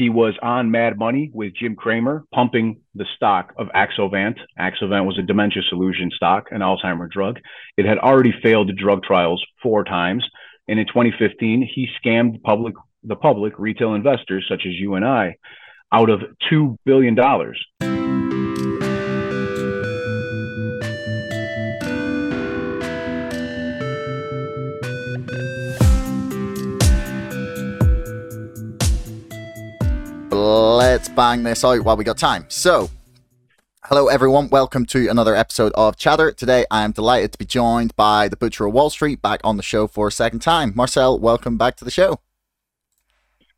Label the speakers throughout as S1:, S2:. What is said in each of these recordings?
S1: he was on Mad Money with Jim Cramer, pumping the stock of Axovant. Axovant was a dementia solution stock, an Alzheimer drug. It had already failed drug trials four times. And in 2015, he scammed public, the public retail investors such as you and I out of $2 billion.
S2: Let's bang this out while we got time. So, hello everyone, welcome to another episode of Chatter. Today I am delighted to be joined by the Butcher of Wall Street back on the show for a second time. Marcel, welcome back to the show.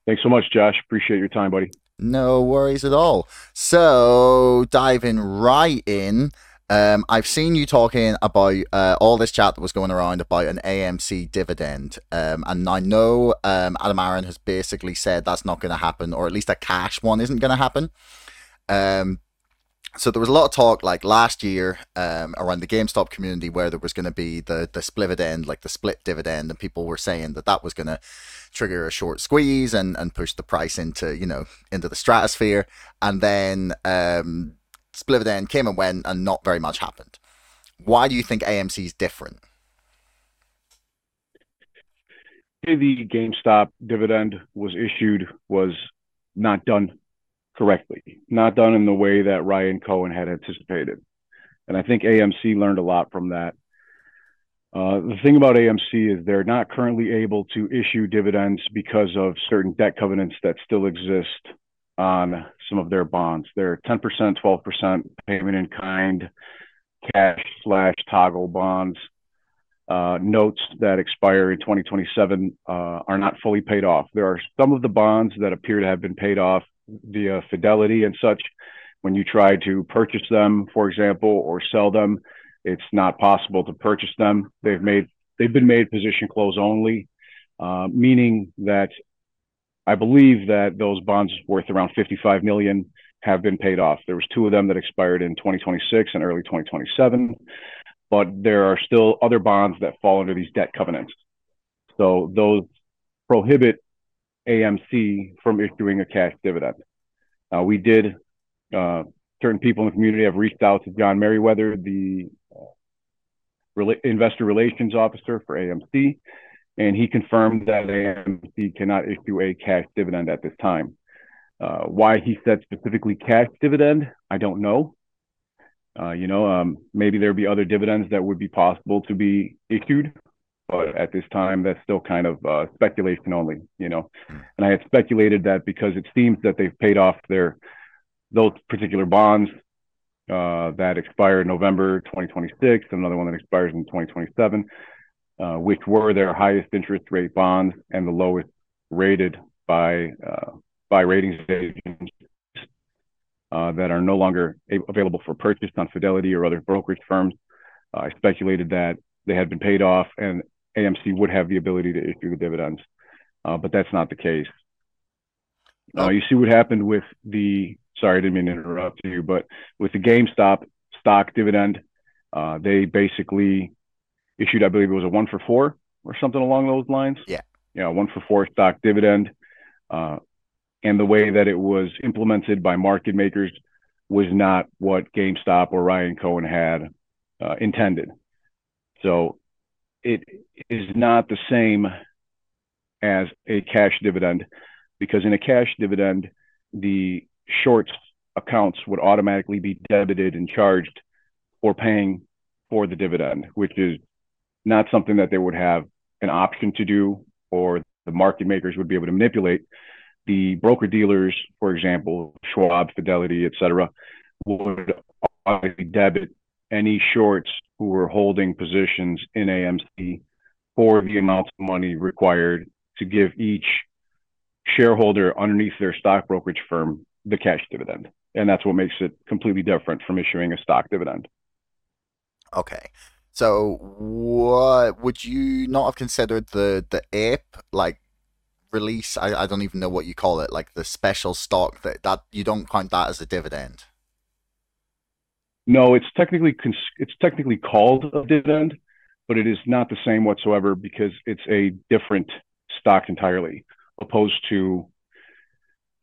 S1: Thanks so much, Josh. Appreciate your time, buddy.
S2: No worries at all. So, diving right in. Um, I've seen you talking about uh, all this chat that was going around about an AMC dividend, um, and I know um, Adam Aron has basically said that's not going to happen, or at least a cash one isn't going to happen. Um, so there was a lot of talk like last year um, around the GameStop community where there was going to be the the split dividend, like the split dividend, and people were saying that that was going to trigger a short squeeze and and push the price into you know into the stratosphere, and then um, split dividend came and went, and not very much happened. Why do you think AMC is different?
S1: The GameStop dividend was issued was not done correctly, not done in the way that Ryan Cohen had anticipated. And I think AMC learned a lot from that. Uh, the thing about AMC is they're not currently able to issue dividends because of certain debt covenants that still exist on some of their bonds. They're 10%, 12% payment in kind, cash slash toggle bonds. Uh, notes that expire in 2027 uh, are not fully paid off. There are some of the bonds that appear to have been paid off via fidelity and such. When you try to purchase them, for example, or sell them, it's not possible to purchase them. They've made they've been made position close only, uh, meaning that I believe that those bonds worth around 55 million have been paid off. There was two of them that expired in 2026 and early 2027, but there are still other bonds that fall under these debt covenants. So those prohibit AMC from issuing a cash dividend. Uh, we did, uh, certain people in the community have reached out to John Merriwether, the uh, investor relations officer for AMC, and he confirmed that AMC cannot issue a cash dividend at this time. Uh, why he said specifically cash dividend, I don't know. Uh, you know, um, maybe there'd be other dividends that would be possible to be issued, but at this time, that's still kind of uh, speculation only. You know, and I had speculated that because it seems that they've paid off their those particular bonds uh, that expire in November 2026, another one that expires in 2027 uh, which were their highest interest rate bonds and the lowest rated by uh, by ratings agents uh, that are no longer available for purchase on Fidelity or other brokerage firms. I speculated that they had been paid off and AMC would have the ability to issue the dividends, uh, but that's not the case. Uh, you see what happened with the sorry, I didn't mean to interrupt you, but with the GameStop stock dividend, uh, they basically issued, I believe it was a one for four or something along those lines.
S2: Yeah.
S1: Yeah, one for four stock dividend. Uh, and the way that it was implemented by market makers was not what GameStop or Ryan Cohen had uh, intended. So it is not the same as a cash dividend because in a cash dividend, the short accounts would automatically be debited and charged for paying for the dividend, which is not something that they would have an option to do or the market makers would be able to manipulate. The broker dealers, for example, Schwab, Fidelity, et cetera, would debit any shorts who were holding positions in AMC for the amount of money required to give each shareholder underneath their stock brokerage firm the cash dividend. And that's what makes it completely different from issuing a stock dividend.
S2: Okay. So, what would you not have considered the the ape like release? I, I don't even know what you call it, like the special stock that that you don't count that as a dividend.
S1: No, it's technically it's technically called a dividend, but it is not the same whatsoever because it's a different stock entirely, opposed to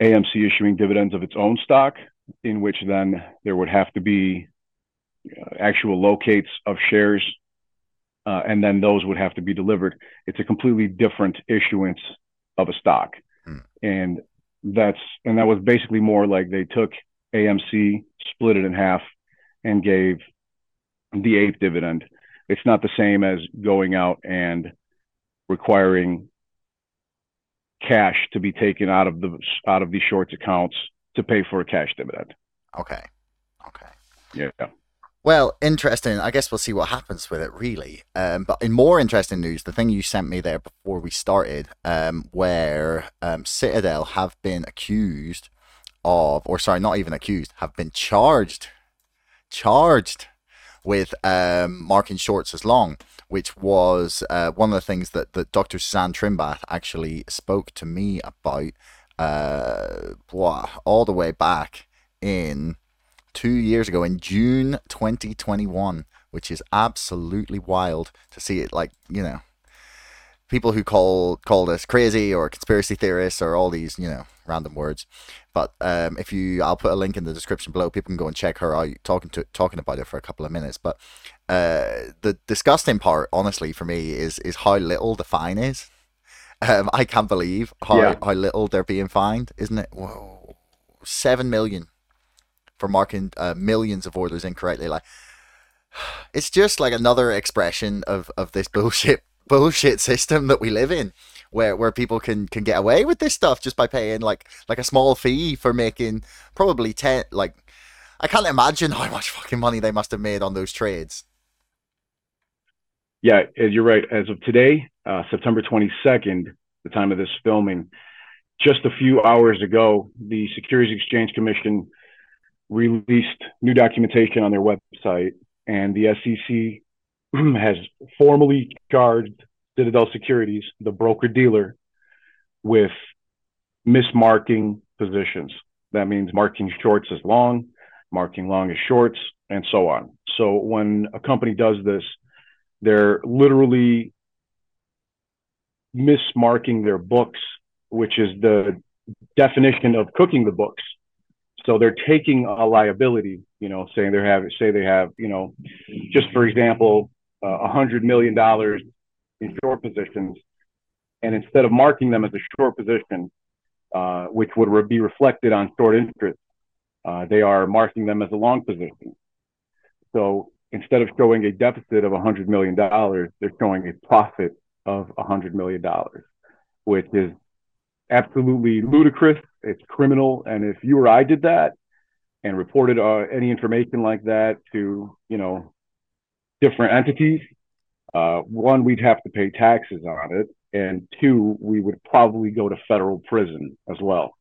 S1: AMC issuing dividends of its own stock, in which then there would have to be actual locates of shares, uh, and then those would have to be delivered. It's a completely different issuance of a stock,
S2: Hmm.
S1: and that's and that was basically more like they took AMC, split it in half, and gave the eighth dividend. It's not the same as going out and requiring cash to be taken out of the out of the shorts accounts to pay for a cash dividend.
S2: Okay. Okay.
S1: Yeah.
S2: Well, interesting. I guess we'll see what happens with it, really. Um, but in more interesting news, the thing you sent me there before we started, um, where um, Citadel have been accused of, or sorry, not even accused, have been charged, charged with um, marking shorts as long, which was uh, one of the things that, that Dr. Susanne Trimbath actually spoke to me about uh, blah, all the way back in two years ago in June 2021, which is absolutely wild to see it. Like you know, people who call call us crazy or conspiracy theorists or all these you know random words. But um, if you, I'll put a link in the description below. People can go and check her out talking to talking about it for a couple of minutes. But uh, the disgusting part, honestly, for me is is how little the fine is. Um, I can't believe how,
S1: Yeah.
S2: how little they're being fined, isn't it? Whoa, seven million for marking uh, millions of orders incorrectly. Like, it's just like another expression of, of this bullshit bullshit system that we live in, where where people can can get away with this stuff just by paying like like a small fee for making probably ten like. I can't imagine how much fucking money they must have made on those trades.
S1: Yeah, you're right. As of today, uh, September 22nd, the time of this filming, just a few hours ago, the Securities Exchange Commission released new documentation on their website, and the SEC has formally charged Citadel Securities, the broker dealer, with mismarking positions. That means marking shorts as long, marking long as shorts, and so on. So when a company does this, they're literally mismarking their books, which is the definition of cooking the books. So they're taking a liability, you know, saying they have, say they have, you know, just for example, uh, a hundred million dollars in short positions, and instead of marking them as a short position, uh, which would re- be reflected on short interest, uh, they are marking them as a long position. So instead of showing a deficit of $100 million, they're showing a profit of $100 million, which is absolutely ludicrous. It's criminal. And if you or I did that and reported uh, any information like that to, you know, different entities, uh, one, we'd have to pay taxes on it. And two, we would probably go to federal prison as well.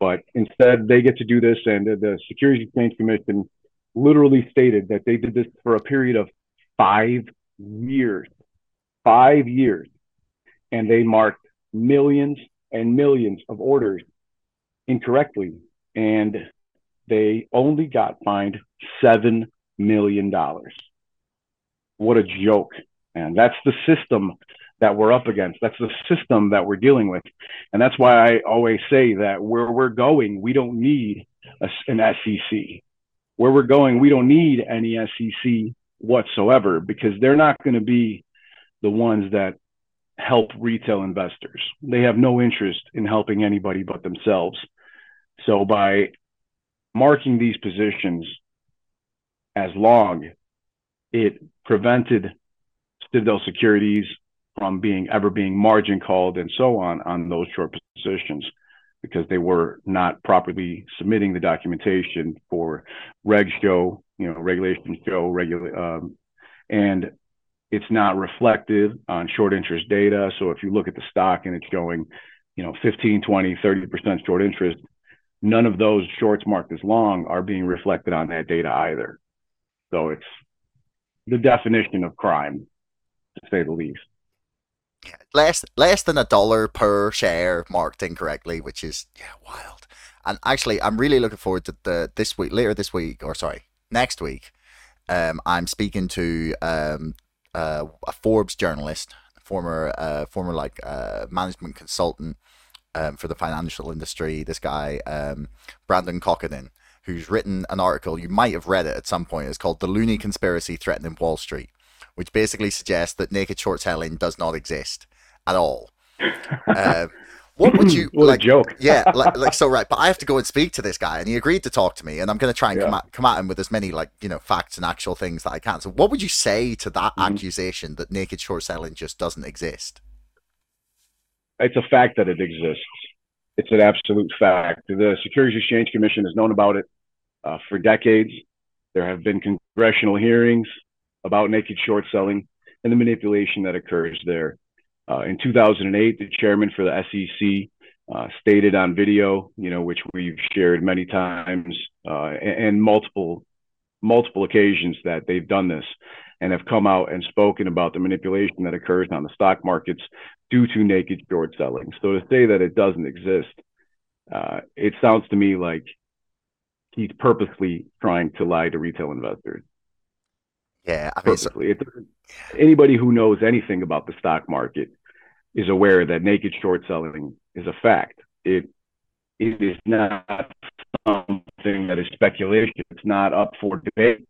S1: But instead, they get to do this, and the Securities Exchange Commission literally stated that they did this for a period of five years. Five years. And they marked millions and millions of orders incorrectly. And they only got fined $7 million. What a joke. And that's the system that we're up against. That's the system that we're dealing with. And that's why I always say that where we're going, we don't need a, an SEC where we're going, we don't need any SEC whatsoever because they're not going to be the ones that help retail investors. They have no interest in helping anybody but themselves. So by marking these positions as long, it prevented Citadel Securities from being ever being margin called and so on on those short positions because they were not properly submitting the documentation for reg SHO, you know, regulation SHO, regular, um, and it's not reflective on short interest data. So if you look at the stock and it's showing, you know, 15, 20, 30% short interest, none of those shorts marked as long are being reflected on that data either. So it's the definition of crime, to say the least
S2: less less than a dollar per share marked incorrectly, which is yeah wild. And actually, I'm really looking forward to the this week later this week or sorry next week. Um, I'm speaking to um, uh, a Forbes journalist, former uh, former like uh, management consultant um, for the financial industry. This guy, um, Brandon Kochkodin, who's written an article. You might have read it at some point. It's called "The Looney Conspiracy Threatening Wall Street," which basically suggests that naked short selling does not exist at all. Uh, what would you
S1: what
S2: like?
S1: a joke.
S2: yeah, like, like so right. But I have to go and speak to this guy, and he agreed to talk to me, and I'm going to try and
S1: Yeah.
S2: come, at, come at him with as many like you know facts and actual things that I can. So, what would you say to that
S1: Mhm.
S2: accusation that naked short selling just doesn't exist?
S1: It's a fact that it exists. It's an absolute fact. The Securities Exchange Commission has known about it uh, for decades. There have been congressional hearings about naked short selling and the manipulation that occurs there. Uh, in 2008, the chairman for the SEC uh, stated on video, you know, which we've shared many times uh, and, and multiple multiple occasions that they've done this and have come out and spoken about the manipulation that occurs on the stock markets due to naked short selling. So to say that it doesn't exist, uh, it sounds to me like he's purposely trying to lie to retail investors.
S2: Yeah, I mean,
S1: Purposely. It doesn't, anybody who knows anything about the stock market is aware that naked short selling is a fact. It it is not something that is speculation. It's not up for debate.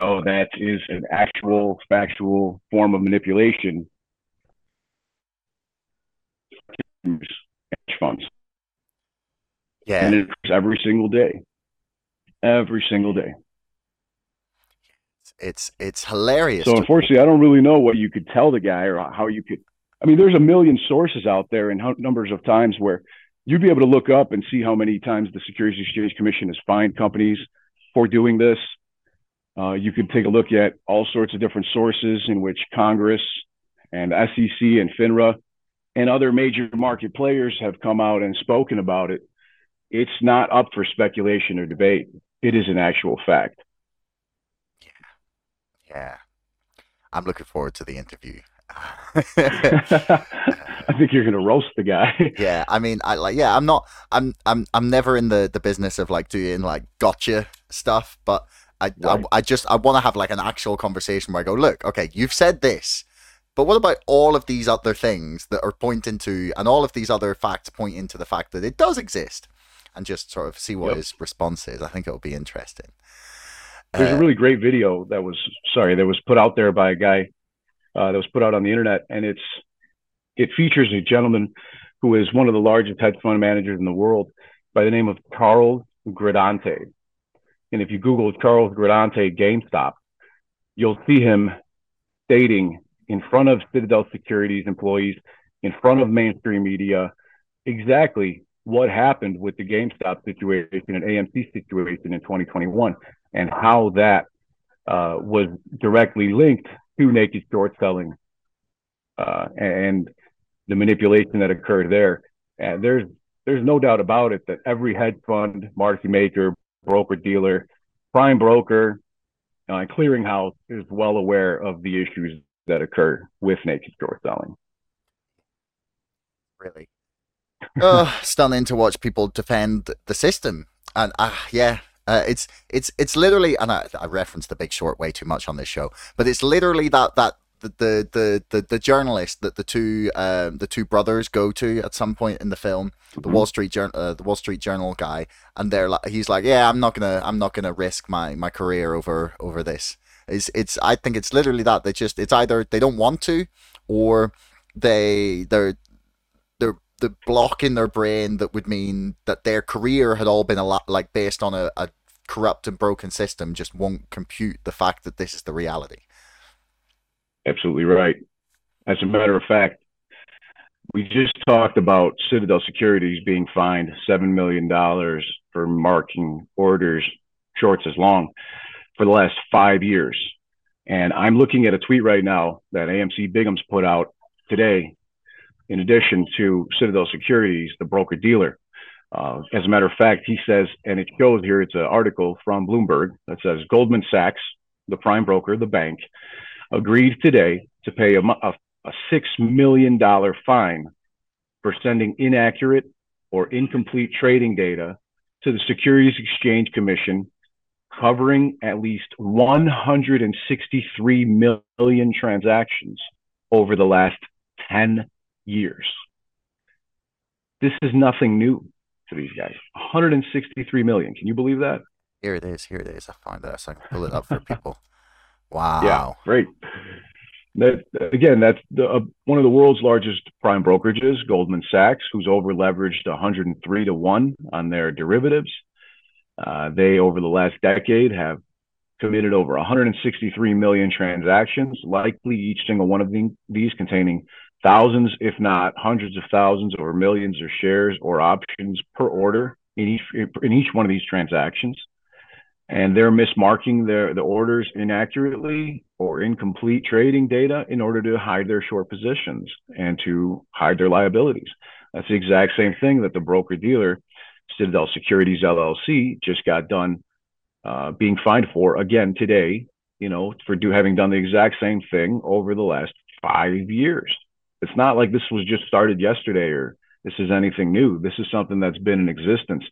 S1: Oh, that is an actual factual form of manipulation. Hedge funds.
S2: yeah,
S1: And it's every single day. Every single day.
S2: It's it's hilarious.
S1: So unfortunately, I don't really know what you could tell the guy or how you could. I mean, there's a million sources out there and how, numbers of times where you'd be able to look up and see how many times the Securities Exchange Commission has fined companies for doing this. Uh, you could take a look at all sorts of different sources in which Congress and SEC and FINRA and other major market players have come out and spoken about it. It's not up for speculation or debate. It is an actual fact.
S2: Yeah, I'm looking forward to the interview.
S1: I think you're gonna roast the guy.
S2: yeah, I mean, I like, yeah, I'm not, I'm, I'm, I'm never in the the business of like doing like gotcha stuff, but I,
S1: Right.
S2: I, I just, I want to have like an actual conversation where I go, look, okay, you've said this, but what about all of these other things that are pointing to, and all of these other facts pointing to the fact that it does exist, and just sort of see what
S1: Yep.
S2: his response is. I think it'll be interesting.
S1: There's
S2: Uh,
S1: a really great video that was sorry that was put out there by a guy uh, that was put out on the internet, and it's it features a gentleman who is one of the largest hedge fund managers in the world by the name of Carl Gradante. And if you Google Charles Gradante GameStop, you'll see him stating in front of Citadel Securities employees, in front of mainstream media, exactly what happened with the GameStop situation and AMC situation in 2021 and how that uh, was directly linked to naked short selling uh, and the manipulation that occurred there. And there's there's no doubt about it that every hedge fund, market maker, broker dealer, prime broker, uh, clearinghouse is well aware of the issues that occur with naked short selling.
S2: really. uh, stunning to watch people defend the system, and uh, yeah, uh, it's it's it's literally, and I, I reference the Big Short way too much on this show, but it's literally that that the the the the, journalist that the two um, the two brothers go to at some point in the film, the Wall Street Journal, uh, the Wall Street Journal guy, and they're like, he's like, yeah, I'm not gonna I'm not gonna risk my my career over over this. It's it's I think it's literally that they just it's either they don't want to, or they they're they're the block in their brain that would mean that their career had all been a lot like based on a, a corrupt and broken system just won't compute the fact that this is the reality.
S1: Absolutely right. As a matter of fact, we just talked about Citadel Securities being fined $7 million for marking orders shorts as long for the last five years. And I'm looking at a tweet right now that AMC Bigham's put out today, in addition to Citadel Securities, the broker dealer. Uh, as a matter of fact, he says, and it shows here, it's an article from Bloomberg that says Goldman Sachs, the prime broker, the bank, agreed today to pay a, a, a $6 million fine for sending inaccurate or incomplete trading data to the Securities Exchange Commission covering at least 163 million transactions over the last 10 years. This is nothing new to these guys. 163 million. Can you believe that?
S2: Here it is. Here it is. I find that so I can pull it up for people. Wow.
S1: Yeah, great. That again, that's the, uh, one of the world's largest prime brokerages, Goldman Sachs, who's over leveraged 103 to one on their derivatives. Uh, they over the last decade have committed over 163 million transactions, likely each single one of these containing thousands, if not hundreds of thousands or millions of shares or options per order in each in each one of these transactions. And they're mismarking their the orders inaccurately or incomplete trading data in order to hide their short positions and to hide their liabilities. That's the exact same thing that the broker dealer Citadel Securities LLC just got done uh, being fined for again today. You know, for do having done the exact same thing over the last five years. It's not like this was just started yesterday or this is anything new. This is something that's been in existence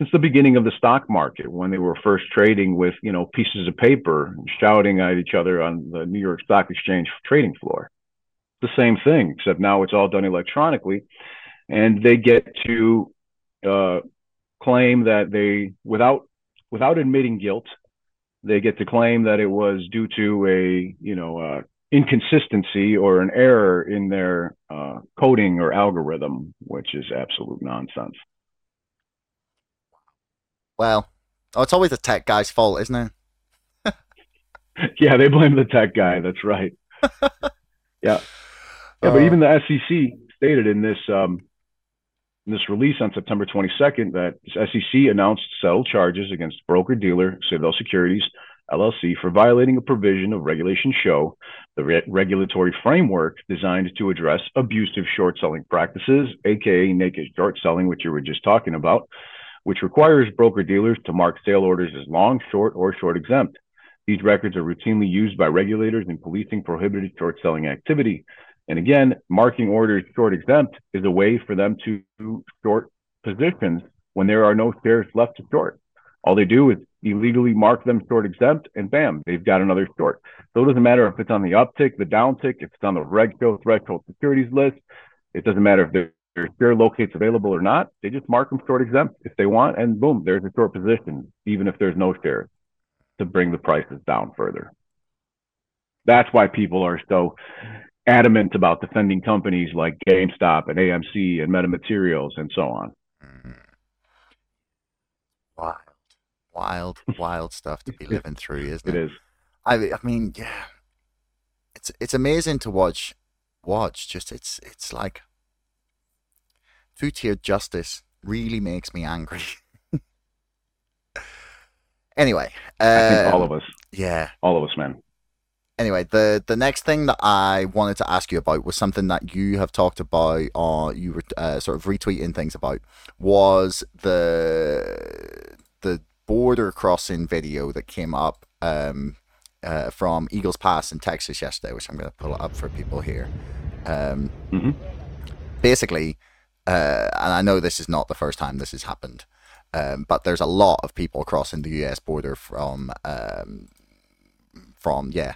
S1: since the beginning of the stock market when they were first trading with, you know, pieces of paper and shouting at each other on the New York Stock Exchange trading floor. The same thing, except now it's all done electronically. And they get to uh, claim that they, without without admitting guilt, they get to claim that it was due to a, you know, uh, inconsistency or an error in their uh, coding or algorithm, which is absolute nonsense.
S2: Well, oh, it's always the tech guy's fault, isn't it?
S1: yeah, they blame the tech guy. That's right. yeah. Yeah, but uh, even the SEC stated in this um, in this release on September 22nd that SEC announced settled charges against broker dealer Citadel Securities LLC for violating a provision of Regulation SHO, the re- regulatory framework designed to address abusive short selling practices, aka naked short selling, which you were just talking about, which requires broker dealers to mark sale orders as long, short, or short exempt. These records are routinely used by regulators in policing prohibited short selling activity. And again, marking orders short exempt is a way for them to short positions when there are no shares left to short. All they do is illegally mark them short exempt, and bam, they've got another short. So it doesn't matter if it's on the uptick, the downtick, if it's on the reg SHO threshold securities list. It doesn't matter if their share locates available or not. They just mark them short exempt if they want, and boom, there's a short position, even if there's no shares, to bring the prices down further. That's why people are so adamant about defending companies like GameStop and AMC and Metamaterials and so on. Mm-hmm.
S2: Wild, wild, stuff to be living through, isn't it?
S1: It is.
S2: I, I mean, yeah, it's it's amazing to watch. Watch, just it's it's like two tier justice really makes me angry. anyway,
S1: um, all of us.
S2: Yeah,
S1: all of us, man
S2: anyway, the the next thing that I wanted to ask you about was something that you have talked about, or you were uh, sort of retweeting things about, was the the border crossing video that came up um, uh, from Eagles Pass in Texas yesterday, which I'm going to pull up for people here. Um, mm-hmm. Basically, uh, and I know this is not the first time this has happened. Um, but there's a lot of people crossing the U.S. border from um, from yeah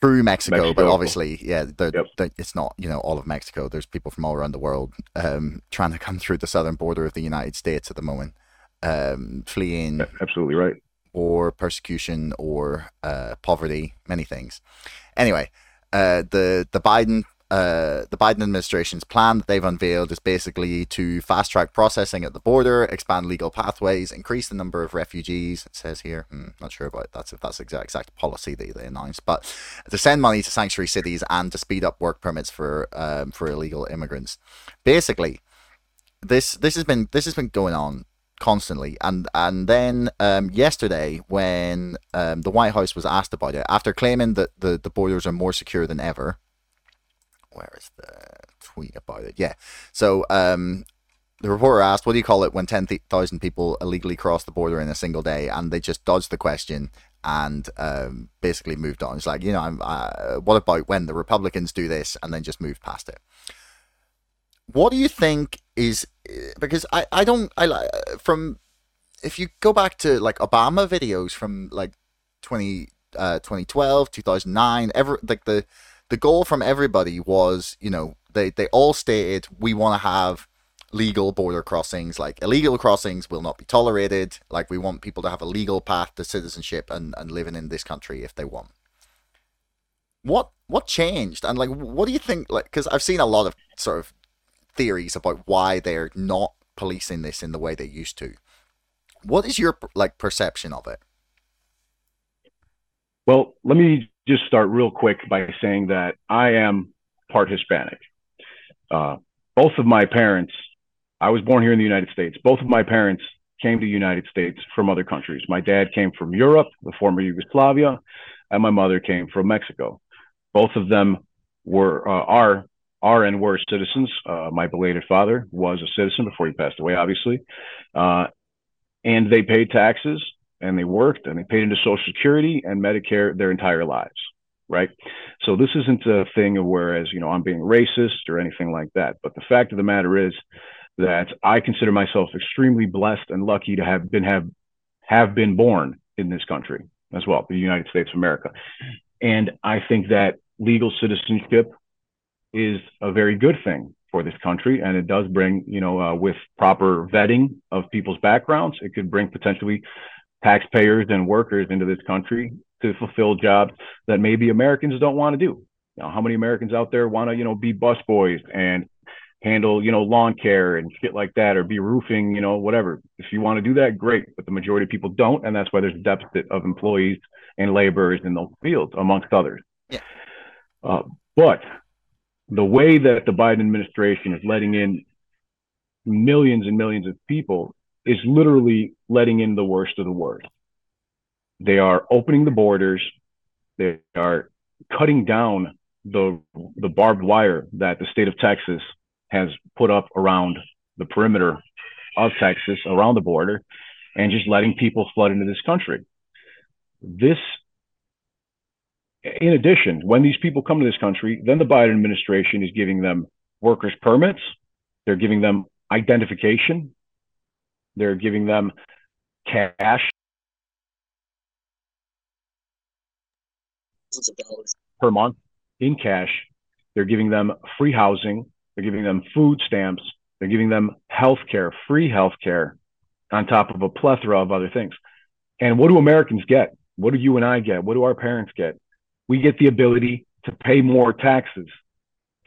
S2: through Mexico, Mexico, but obviously, yeah, they're, yep. they're, it's not you know all of Mexico. There's people from all around the world um, trying to come through the southern border of the United States at the moment, um, fleeing
S1: absolutely right
S2: or persecution or uh, poverty, many things. Anyway, uh, the the Biden uh, the Biden administration's plan that they've unveiled is basically to fast track processing at the border, expand legal pathways, increase the number of refugees. It says here, hmm, not sure about that if that's the exact, exact policy that they announced, but to send money to sanctuary cities and to speed up work permits for um, for illegal immigrants. Basically, this this has been this has been going on constantly. And and then um, yesterday, when um, the White House was asked about it, after claiming that the, the borders are more secure than ever, where is the tweet about it? Yeah. So um, the reporter asked, "What do you call it when ten thousand people illegally cross the border in a single day?" And they just dodged the question and um, basically moved on. It's like, you know, uh, what about when the Republicans do this and then just move past it? What do you think is because I I don't I like from if you go back to like Obama videos from like 20 uh 2012 2009 ever like the the goal from everybody was, you know, they, they all stated we want to have legal border crossings. Like illegal crossings will not be tolerated. Like we want people to have a legal path to citizenship and, and living in this country if they want. What what changed? And like what do you think like cuz I've seen a lot of sort of theories about why they're not policing this in the way they used to. What is your like perception of it?
S1: Well, let me just start real quick by saying that I am part Hispanic. Uh, both of my parents, I was born here in the United States. Both of my parents came to the United States from other countries. My dad came from Europe, the former Yugoslavia, and my mother came from Mexico. Both of them were uh, are are and were citizens. Uh, my belated father was a citizen before he passed away, obviously, uh, and they paid taxes and they worked and they paid into Social Security and Medicare their entire lives right? So this isn't a thing of whereas, you know, I'm being racist or anything like that. But the fact of the matter is that I consider myself extremely blessed and lucky to have been have have been born in this country as well, the United States of America. And I think that legal citizenship is a very good thing for this country, and it does bring, you know, uh, with proper vetting of people's backgrounds, it could bring potentially taxpayers and workers into this country to fulfill jobs that maybe Americans don't want to do. You know, how many Americans out there want to, you know, be busboys and handle, you know, lawn care and shit like that, or be roofing, you know, whatever. If you want to do that, great. But the majority of people don't, and that's why there's a deficit of employees and laborers in those fields, amongst others.
S2: Yeah.
S1: Uh, but the way that the Biden administration is letting in millions and millions of people is literally letting in the worst of the worst. They are opening the borders. They are cutting down the the barbed wire that the state of Texas has put up around the perimeter of Texas, around the border, and just letting people flood into this country. This, in addition, when these people come to this country, then the Biden administration is giving them workers' permits. They're giving them identification. They're giving them cash per month in cash. They're giving them free housing. They're giving them food stamps. They're giving them health care, free health care, on top of a plethora of other things. And what do Americans get? What do you and I get? What do our parents get? We get the ability to pay more taxes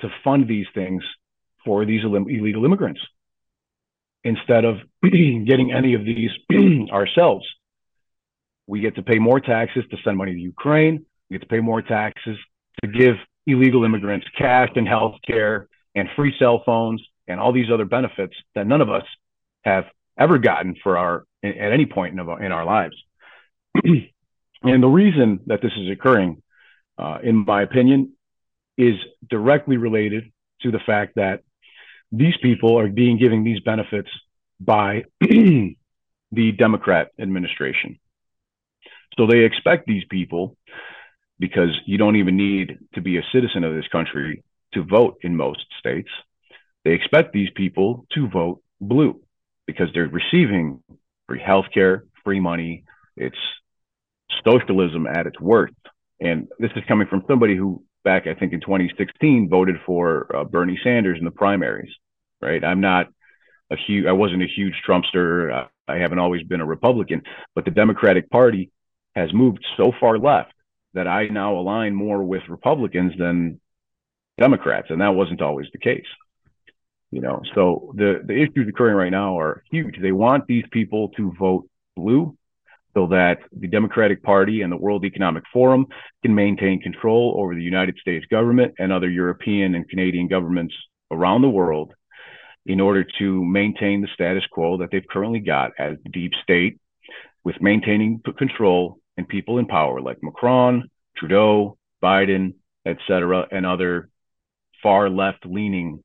S1: to fund these things for these illegal immigrants instead of getting any of these ourselves. We get to pay more taxes to send money to Ukraine. We get to pay more taxes to give illegal immigrants cash and health care and free cell phones and all these other benefits that none of us have ever gotten for our at any point in, in our lives. and the reason that this is occurring, uh, in my opinion, is directly related to the fact that these people are being given these benefits by the Democrat administration. So they expect these people because you don't even need to be a citizen of this country to vote in most states. They expect these people to vote blue because they're receiving free healthcare, free money. It's socialism at its worst. And this is coming from somebody who, back I think in 2016, voted for uh, Bernie Sanders in the primaries. Right? I'm not a huge. I wasn't a huge Trumpster. I haven't always been a Republican, but the Democratic Party has moved so far left that I now align more with Republicans than Democrats, and that wasn't always the case. You know, so the the issues occurring right now are huge. They want these people to vote blue so that the Democratic Party and the World Economic Forum can maintain control over the United States government and other European and Canadian governments around the world in order to maintain the status quo that they've currently got as deep state with maintaining control and people in power like Macron, Trudeau, Biden, etc., and other far left leaning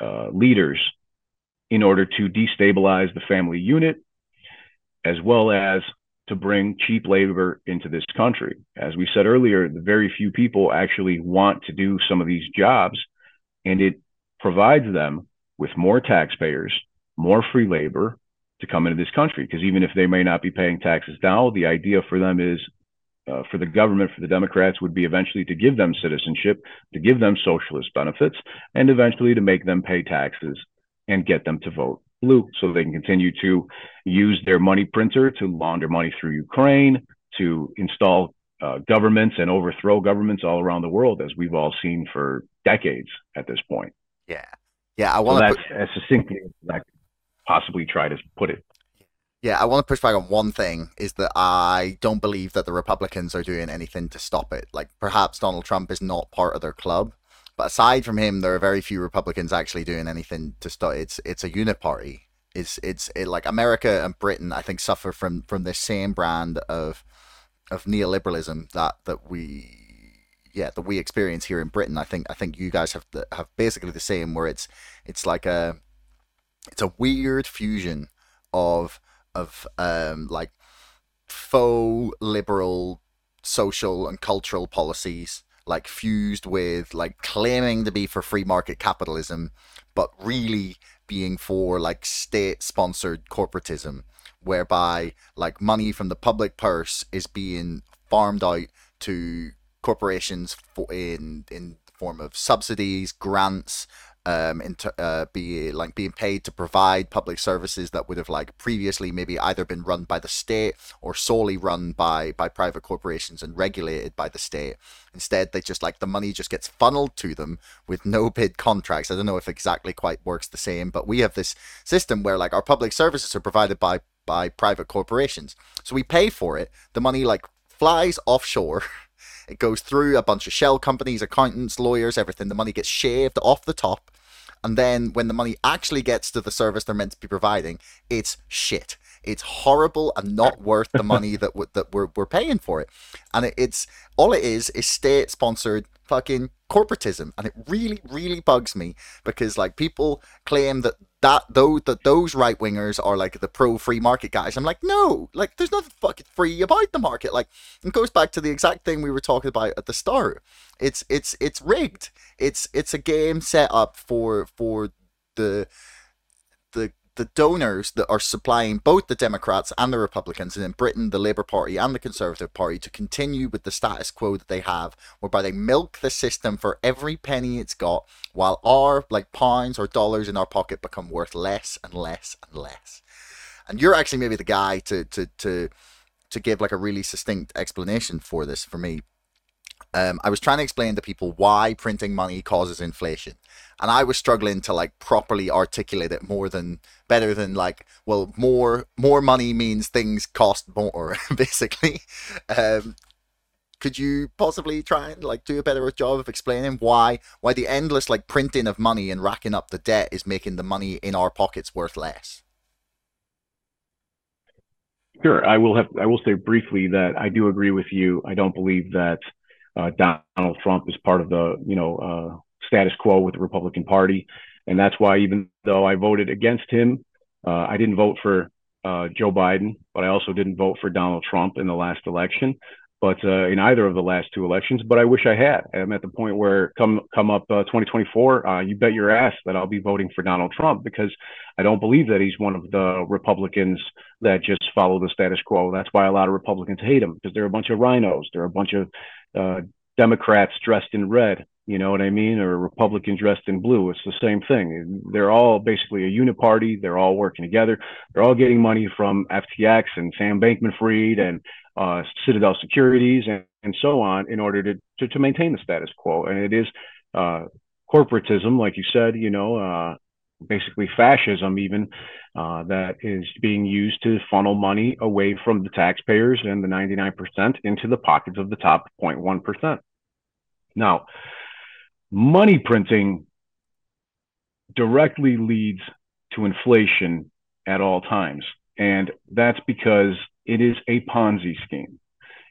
S1: uh, leaders in order to destabilize the family unit as well as to bring cheap labor into this country. As we said earlier, the very few people actually want to do some of these jobs, and it provides them with more taxpayers, more free labor, to come into this country because even if they may not be paying taxes now, the idea for them is uh, for the government, for the Democrats, would be eventually to give them citizenship, to give them socialist benefits, and eventually to make them pay taxes and get them to vote blue so they can continue to use their money printer to launder money through Ukraine, to install uh, governments and overthrow governments all around the world, as we've all seen for decades at this point.
S2: Yeah. Yeah. I want
S1: so to. That's put... as succinctly as I could possibly try to put it.
S2: Yeah, I want to push back on one thing is that I don't believe that the Republicans are doing anything to stop it. Like, perhaps Donald Trump is not part of their club, but aside from him, there are very few Republicans actually doing anything to stop. It's it's a uniparty. It's it's it, like America and Britain. I think suffer from from the same brand of of neoliberalism that that we yeah that we experience here in Britain. I think I think you guys have the, have basically the same where it's it's like a it's a weird fusion of of um like faux liberal social and cultural policies like fused with like claiming to be for free market capitalism, but really being for like state sponsored corporatism, whereby like money from the public purse is being farmed out to corporations for in in form of subsidies, grants, um, into uh, be like being paid to provide public services that would have like previously maybe either been run by the state or solely run by by private corporations and regulated by the state. Instead, they just like the money just gets funneled to them with no bid contracts. I don't know if exactly quite works the same, but we have this system where like our public services are provided by by private corporations. So we pay for it. The money like flies offshore. It goes through a bunch of shell companies, accountants, lawyers, everything. The money gets shaved off the top. And then when the money actually gets to the service they're meant to be providing, it's shit. It's horrible and not worth the money that w- that we're, we're paying for it. And it, it's all it is is state sponsored fucking corporatism, and it really really bugs me because like people claim that that though that those right wingers are like the pro free market guys. I'm like, no, like there's nothing fucking free about the market. Like it goes back to the exact thing we were talking about at the start. It's it's it's rigged. It's it's a game set up for for the the the donors that are supplying both the Democrats and the Republicans, and in Britain, the Labour Party and the Conservative Party, to continue with the status quo that they have, whereby they milk the system for every penny it's got, while our like pounds or dollars in our pocket become worth less and less and less. And you're actually maybe the guy to to to to give like a really succinct explanation for this for me um, I was trying to explain to people why printing money causes inflation, and I was struggling to like properly articulate it more than better than like, well, more more money means things cost more, basically. Um, could you possibly try and like do a better job of explaining why why the endless like printing of money and racking up the debt is making the money in our pockets worth less?
S1: Sure, I will have I will say briefly that I do agree with you. I don't believe that uh, Donald Trump is part of the you know uh, status quo with the Republican Party, and that's why even though I voted against him, uh, I didn't vote for uh, Joe Biden, but I also didn't vote for Donald Trump in the last election but uh, in either of the last two elections. But I wish I had. I'm at the point where come come up uh, 2024, uh, you bet your ass that I'll be voting for Donald Trump because I don't believe that he's one of the Republicans that just follow the status quo. That's why a lot of Republicans hate him because they're a bunch of RINOs. They're a bunch of uh, Democrats dressed in red. You know what I mean? Or Republicans dressed in blue. It's the same thing. They're all basically a uniparty. They're all working together. They're all getting money from FTX and Sam Bankman Fried and uh, Citadel Securities and, and so on in order to, to, to, maintain the status quo. And it is uh, corporatism, like you said, you know, uh, basically fascism, even uh, that is being used to funnel money away from the taxpayers and the 99% into the pockets of the top 0.1%. Now, money printing directly leads to inflation at all times. And that's because it is a Ponzi scheme.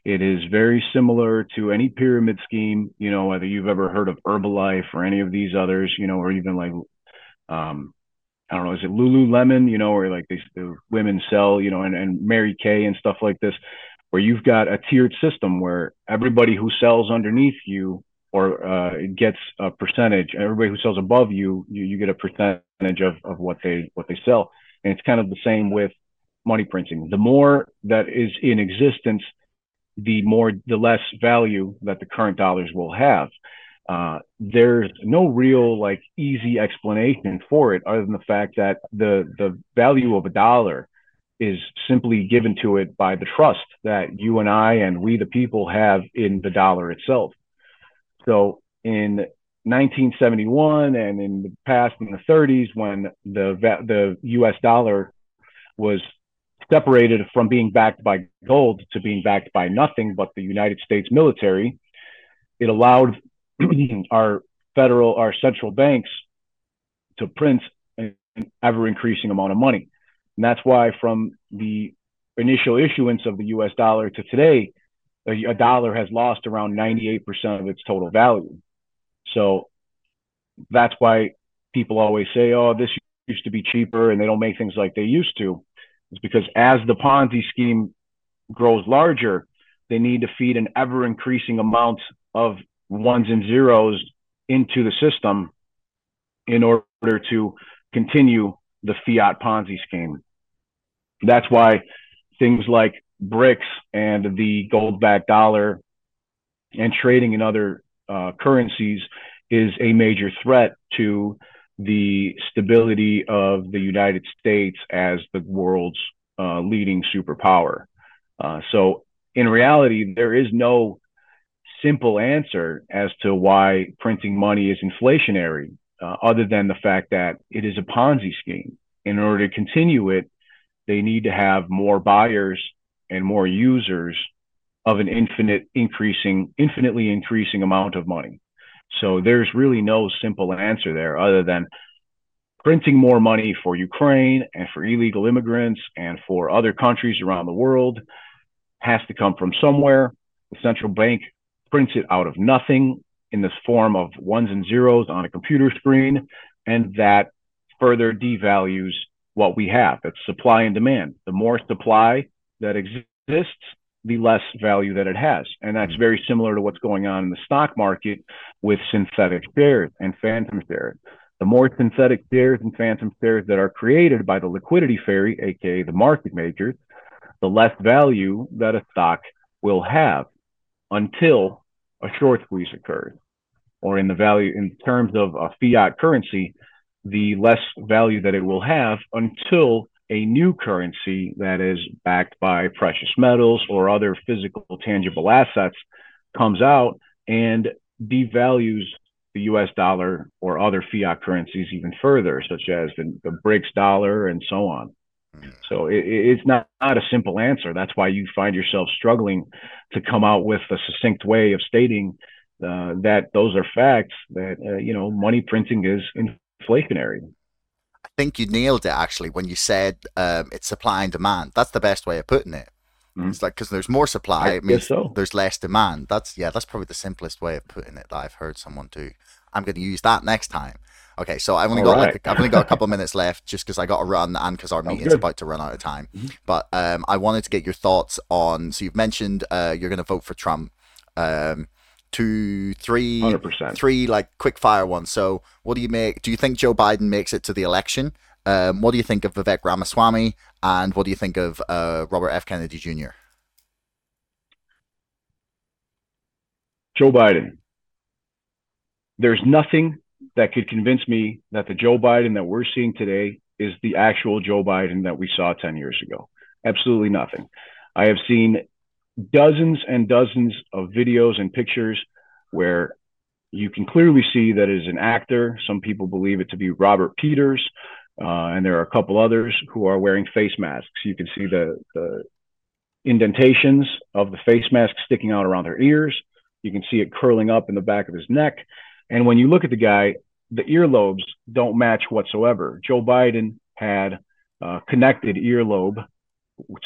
S1: It is very similar to any pyramid scheme, you know, whether you've ever heard of Herbalife or any of these others, you know, or even like, um, I don't know, is it Lululemon, you know, or like these the women sell, you know, and, and Mary Kay and stuff like this, where you've got a tiered system where everybody who sells underneath you or uh, gets a percentage, everybody who sells above you, you, you get a percentage of, of what they what they sell. And it's kind of the same with money printing. The more that is in existence, the more the less value that the current dollars will have. uh, there's no real like easy explanation for it other than the fact that the the value of a dollar is simply given to it by the trust that you and I and we the people have in the dollar itself. So in 1971 and in the past in the 30s when the the US dollar was separated from being backed by gold to being backed by nothing but the United States military it allowed our federal, our central banks to print an ever increasing amount of money. And that's why from the initial issuance of the US dollar to today, a, dollar has lost around 98% of its total value. So that's why people always say, oh, this used to be cheaper and they don't make things like they used to. It's because as the Ponzi scheme grows larger, they need to feed an ever increasing amount of ones and zeros into the system in order to continue the fiat Ponzi scheme. That's why things like BRICS and the gold backed dollar and trading in other uh, currencies is a major threat to the stability of the United States as the world's uh, leading superpower. Uh, so, in reality, there is no simple answer as to why printing money is inflationary, uh, other than the fact that it is a Ponzi scheme. In order to continue it, they need to have more buyers and more users of an infinite increasing, infinitely increasing amount of money. So there's really no simple answer there other than printing more money for Ukraine and for illegal immigrants and for other countries around the world has to come from somewhere. The central bank prints it out of nothing in this form of ones and zeros on a computer screen, and that further devalues what we have. It's supply and demand. The more supply that exists, the less value that it has. And that's mm-hmm. very similar to what's going on in the stock market with synthetic shares and phantom shares. The more synthetic shares and phantom shares that are created by the liquidity fairy, aka the market makers, the less value that a stock will have until a short squeeze occurs. Or in the value, in terms of a fiat currency, the less value that it will have until a new currency that is backed by precious metals or other physical tangible assets comes out and devalues the US dollar or other fiat currencies even further, such as the, the BRICS dollar and so on. So it, it's not, not a simple answer. That's why you find yourself struggling to come out with a succinct way of stating uh, that those are facts. That uh, you know, money printing is inflationary.
S2: I think you nailed it actually when you said um, it's supply and demand. That's the best way of putting it. Mm-hmm. It's like because there's more supply, it means so. there's less demand. That's yeah, that's probably the simplest way of putting it that I've heard someone do. I'm going to use that next time. Okay, so I've only All got right. like I've only got a couple of minutes left, just because I got to run and because our meeting's about to run out of time. Mm-hmm. But um, I wanted to get your thoughts on. So you've mentioned uh, you're going to vote for Trump. Um, two, three, 100%. three like quick fire ones. So what do you make? Do you think Joe Biden makes it to the election? Um, what do you think of Vivek Ramaswamy? And what do you think of uh, Robert F. Kennedy Jr.?
S1: Joe Biden. There's nothing that could convince me that the Joe Biden that we're seeing today is the actual Joe Biden that we saw 10 years ago. Absolutely nothing. I have seen dozens and dozens of videos and pictures where you can clearly see that it is an actor. Some people believe it to be Robert Peters, uh, and there are a couple others who are wearing face masks. You can see the, the indentations of the face mask sticking out around their ears. You can see it curling up in the back of his neck. And when you look at the guy, the earlobes don't match whatsoever. Joe Biden had uh, connected earlobe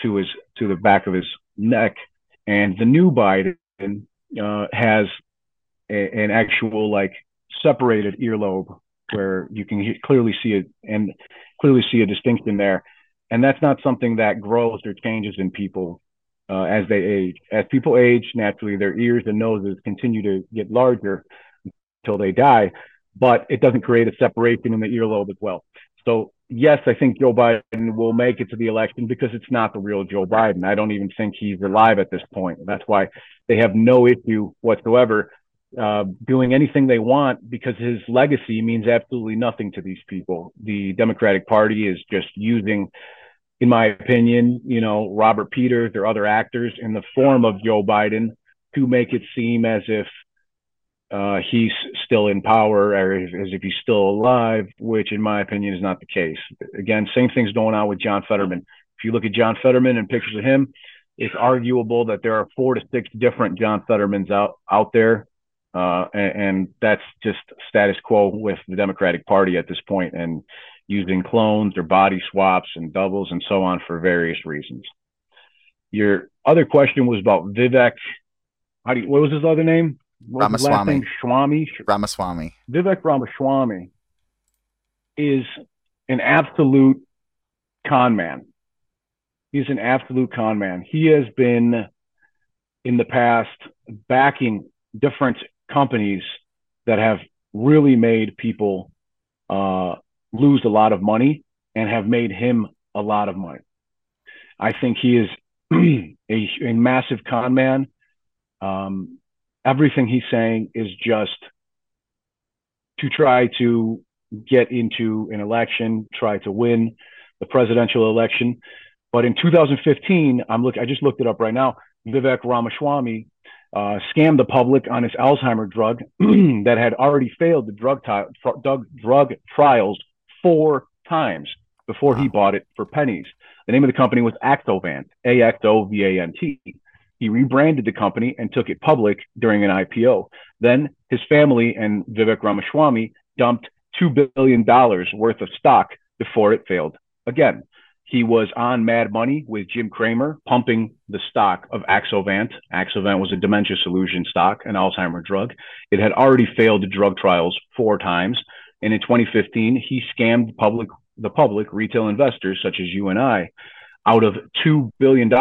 S1: to his to the back of his neck, and the new Biden uh, has a, an actual like separated earlobe where you can clearly see it and clearly see a distinction there. And that's not something that grows or changes in people uh, as they age. As people age, naturally their ears and noses continue to get larger until they die but it doesn't create a separation in the earlobe as well. So yes, I think Joe Biden will make it to the election because it's not the real Joe Biden. I don't even think he's alive at this point. That's why they have no issue whatsoever uh, doing anything they want because his legacy means absolutely nothing to these people. The Democratic Party is just using, in my opinion, you know, Robert Peters or other actors in the form of Joe Biden to make it seem as if uh, he's still in power or as if he's still alive, which in my opinion is not the case. Again, same thing's going on with John Fetterman. If you look at John Fetterman and pictures of him, it's arguable that there are four to six different John Fettermans out out there, uh, and, and, that's just status quo with the Democratic Party at this point, and using clones or body swaps and doubles and so on for various reasons. Your other question was about Vivek. How do you, what was his other name?
S2: Ramaswamy.
S1: Swami.
S2: Ramaswamy.
S1: Vivek Ramaswamy is an absolute con man. He's an absolute con man. He has been in the past backing different companies that have really made people uh, lose a lot of money and have made him a lot of money. I think he is a, a massive con man. Um, everything he's saying is just to try to get into an election, try to win the presidential election. But in 2015, I'm look. I just looked it up right now. Vivek Ramaswamy uh, scammed the public on his Alzheimer drug that had already failed the drug, drug, drug trials four times before he bought it for pennies. The name of the company was Axovant, A X O V A N T. He rebranded the company and took it public during an IPO. Then his family and Vivek Ramaswamy dumped $2 billion worth of stock before it failed again. He was on Mad Money with Jim Cramer, pumping the stock of Axovant. Axovant was a dementia solution stock, an Alzheimer drug. It had already failed drug trials four times. And in 2015, he scammed public, the public, retail investors such as you and I, out of $2 billion.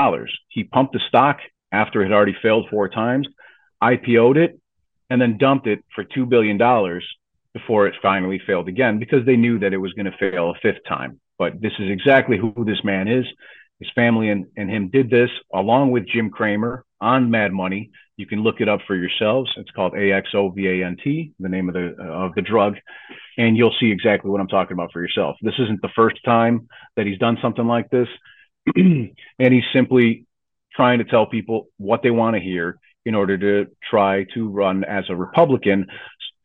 S1: He pumped the stock after it had already failed four times, IPO'd it, and then dumped it for $2 billion before it finally failed again because they knew that it was going to fail a fifth time. But this is exactly who this man is. His family and, and him did this along with Jim Cramer on Mad Money. You can look it up for yourselves. It's called AXOVANT, the name of the uh, of the drug, and you'll see exactly what I'm talking about for yourself. This isn't the first time that he's done something like this, and he's simply trying to tell people what they want to hear in order to try to run as a Republican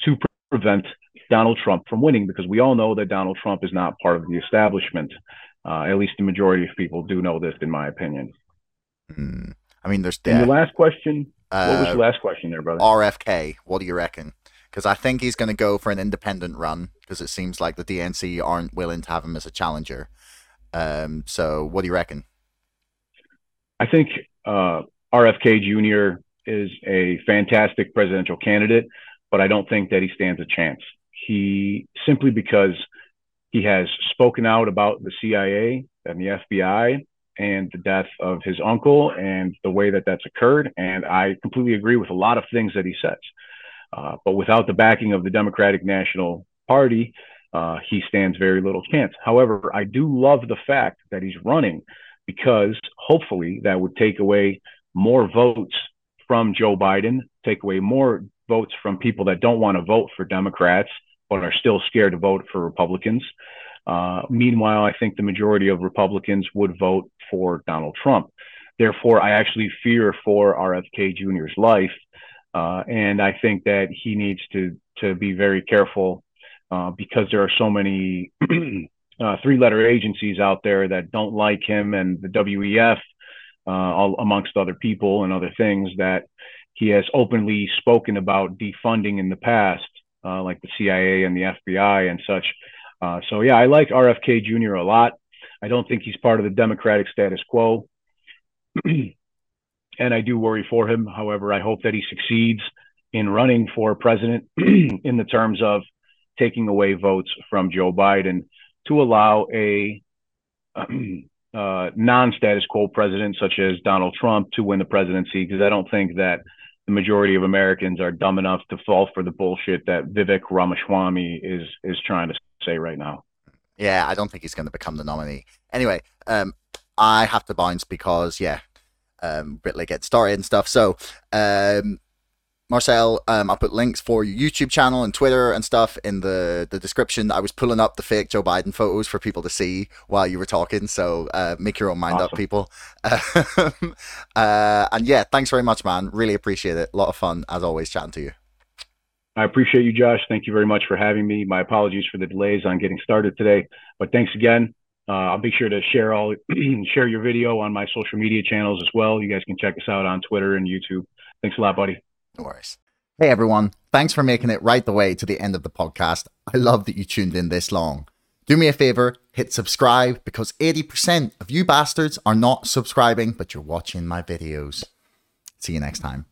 S1: to prevent Donald Trump from winning because we all know that Donald Trump is not part of the establishment. Uh, at least the majority of people do know this, in my opinion.
S2: Mm. I mean, there's
S1: that. And the last question. Uh, what was your last question there, brother?
S2: RFK. What do you reckon? Because I think he's going to go for an independent run because it seems like the DNC aren't willing to have him as a challenger. Um, so, what do you reckon?
S1: I think uh, RFK Jr. is a fantastic presidential candidate, but I don't think that he stands a chance. He simply because he has spoken out about the CIA and the FBI and the death of his uncle and the way that that's occurred. And I completely agree with a lot of things that he says. Uh, but without the backing of the Democratic National Party, uh, he stands very little chance. However, I do love the fact that he's running because hopefully that would take away more votes from Joe Biden, take away more votes from people that don't want to vote for Democrats but are still scared to vote for Republicans. Uh, meanwhile, I think the majority of Republicans would vote for Donald Trump. Therefore, I actually fear for RFK Jr.'s life, uh, and I think that he needs to to be very careful uh, because there are so many uh, three letter agencies out there that don't like him and the WEF, uh, all, amongst other people and other things that he has openly spoken about defunding in the past, uh, like the CIA and the FBI and such. Uh, so, yeah, I like RFK Jr. a lot. I don't think he's part of the Democratic status quo. and I do worry for him. However, I hope that he succeeds in running for president in the terms of taking away votes from Joe Biden to allow a uh, non-status quo president such as Donald Trump to win the presidency because I don't think that the majority of Americans are dumb enough to fall for the bullshit that Vivek Ramaswamy is is trying to say right now.
S2: Yeah, I don't think he's going to become the nominee. Anyway, um, I have to bounce because yeah, um, gets started and stuff. So, um, Marcel, um, I put links for your YouTube channel and Twitter and stuff in the, the description. I was pulling up the fake Joe Biden photos for people to see while you were talking. So uh, make your own mind
S1: Awesome.
S2: up, people. uh, and yeah, thanks very much, man. Really appreciate it. A lot of fun, as always, chatting to you.
S1: I appreciate you, Josh. Thank you very much for having me. My apologies for the delays on getting started today, but thanks again. Uh, I'll be sure to share all share your video on my social media channels as well. You guys can check us out on Twitter and YouTube. Thanks a lot, buddy.
S2: No worries. Hey everyone, thanks for making it right the way to the end of the podcast. I love that you tuned in this long. Do me a favor, hit subscribe because 80% of you bastards are not subscribing, but you're watching my videos. See you next time.